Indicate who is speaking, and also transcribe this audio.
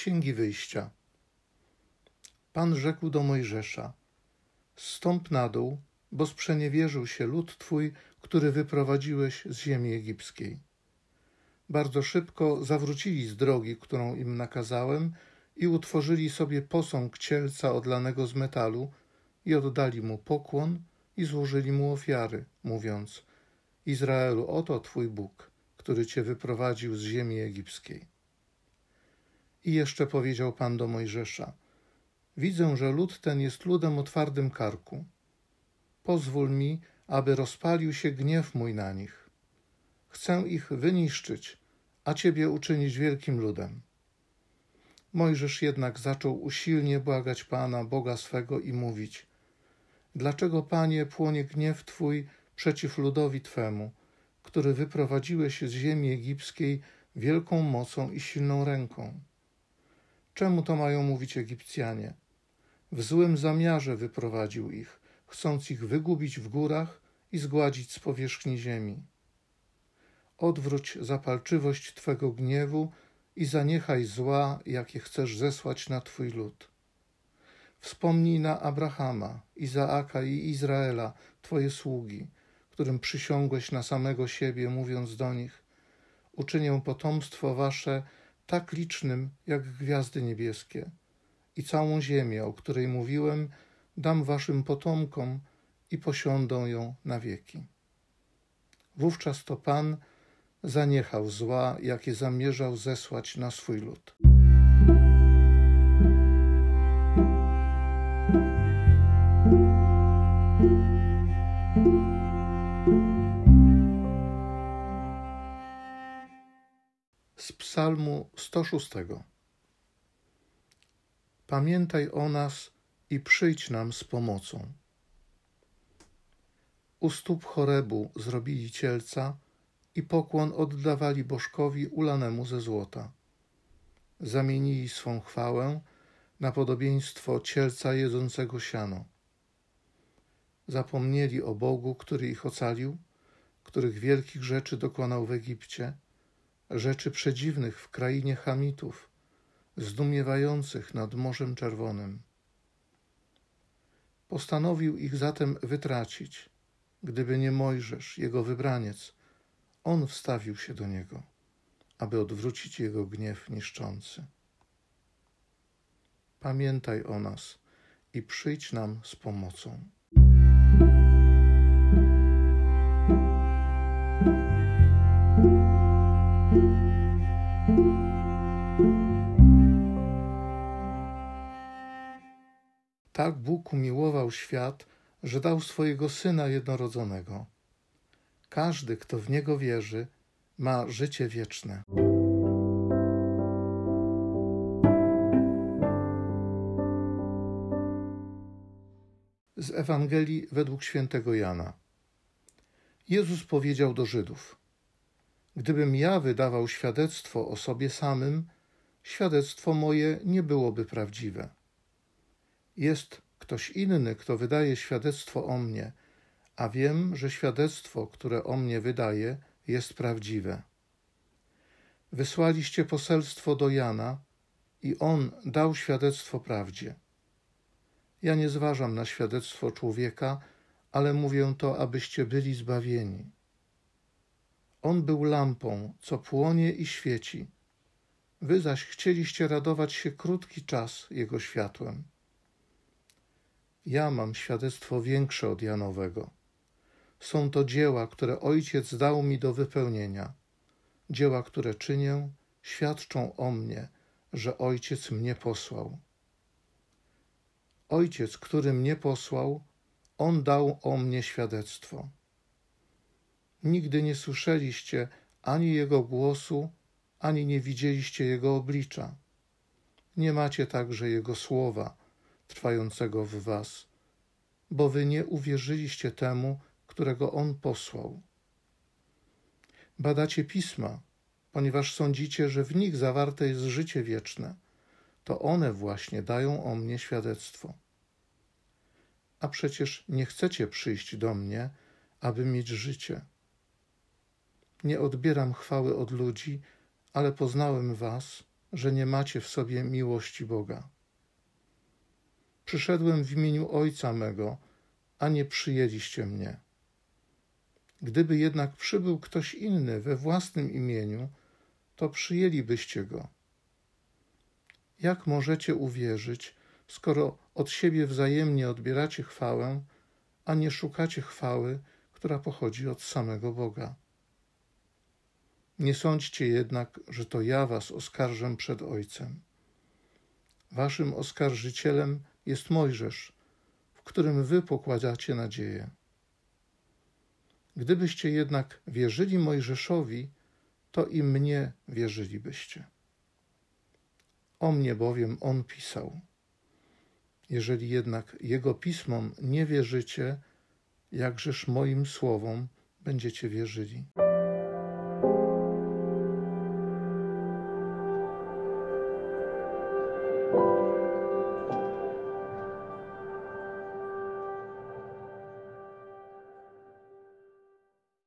Speaker 1: Księgi Wyjścia. Pan rzekł do Mojżesza: Stąp na dół, bo sprzeniewierzył się lud twój, który wyprowadziłeś z ziemi egipskiej. Bardzo szybko zawrócili z drogi, którą im nakazałem, i utworzyli sobie posąg cielca odlanego z metalu, i oddali mu pokłon i złożyli mu ofiary, mówiąc: Izraelu, oto twój Bóg, który cię wyprowadził z ziemi egipskiej. I jeszcze powiedział Pan do Mojżesza: Widzę, że lud ten jest ludem o twardym karku. Pozwól mi, aby rozpalił się gniew mój na nich. Chcę ich wyniszczyć, a ciebie uczynić wielkim ludem. Mojżesz jednak zaczął usilnie błagać Pana, Boga swego i mówić: Dlaczego, Panie, płonie gniew Twój przeciw ludowi Twemu, który wyprowadziłeś z ziemi egipskiej wielką mocą i silną ręką? Czemu to mają mówić Egipcjanie? W złym zamiarze wyprowadził ich, chcąc ich wygubić w górach i zgładzić z powierzchni ziemi. Odwróć zapalczywość Twego gniewu i zaniechaj zła, jakie chcesz zesłać na Twój lud. Wspomnij na Abrahama, Izaaka i Izraela, Twoje sługi, którym przysiągłeś na samego siebie, mówiąc do nich: Uczynię potomstwo Wasze tak licznym jak gwiazdy niebieskie, i całą ziemię, o której mówiłem, dam Waszym potomkom i posiądą ją na wieki. Wówczas to Pan zaniechał zła, jakie zamierzał zesłać na swój lud. Psalmu 106. Pamiętaj o nas i przyjdź nam z pomocą. U stóp chorebu zrobili cielca i pokłon oddawali bożkowi ulanemu ze złota. Zamienili swą chwałę na podobieństwo cielca jedzącego siano. Zapomnieli o Bogu, który ich ocalił, których wielkich rzeczy dokonał w Egipcie, rzeczy przedziwnych w krainie Hamitów, zdumiewających nad Morzem Czerwonym. Postanowił ich zatem wytracić, gdyby nie Mojżesz, jego wybraniec, on wstawił się do niego, aby odwrócić jego gniew niszczący. Pamiętaj o nas i przyjdź nam z pomocą. Tak Bóg umiłował świat, że dał swojego Syna jednorodzonego. Każdy, kto w Niego wierzy, ma życie wieczne. Z Ewangelii według świętego Jana. Jezus powiedział do Żydów: Gdybym ja wydawał świadectwo o sobie samym, świadectwo moje nie byłoby prawdziwe. Jest ktoś inny, kto wydaje świadectwo o mnie, a wiem, że świadectwo, które o mnie wydaje, jest prawdziwe. Wysłaliście poselstwo do Jana i on dał świadectwo prawdzie. Ja nie zważam na świadectwo człowieka, ale mówię to, abyście byli zbawieni. On był lampą, co płonie i świeci. Wy zaś chcieliście radować się krótki czas jego światłem. Ja mam świadectwo większe od Janowego. Są to dzieła, które Ojciec dał mi do wypełnienia. Dzieła, które czynię, świadczą o mnie, że Ojciec mnie posłał. Ojciec, który mnie posłał, On dał o mnie świadectwo. Nigdy nie słyszeliście ani Jego głosu, ani nie widzieliście Jego oblicza. Nie macie także Jego słowa trwającego w was, bo wy nie uwierzyliście temu, którego On posłał. Badacie pisma, ponieważ sądzicie, że w nich zawarte jest życie wieczne. To one właśnie dają o mnie świadectwo. A przecież nie chcecie przyjść do mnie, aby mieć życie. Nie odbieram chwały od ludzi, ale poznałem Was że nie macie w sobie miłości Boga. Przyszedłem w imieniu Ojca mego, a nie przyjęliście mnie. Gdyby jednak przybył ktoś inny we własnym imieniu, to przyjęlibyście go. Jak możecie uwierzyć, skoro od siebie wzajemnie odbieracie chwałę, a nie szukacie chwały, która pochodzi od samego Boga? Nie sądźcie jednak, że to ja was oskarżę przed Ojcem. Waszym oskarżycielem jest Mojżesz, w którym wy pokładacie nadzieję. Gdybyście jednak wierzyli Mojżeszowi, to i mnie wierzylibyście. O mnie bowiem on pisał. Jeżeli jednak jego pismom nie wierzycie, jakżeż moim słowom będziecie wierzyli.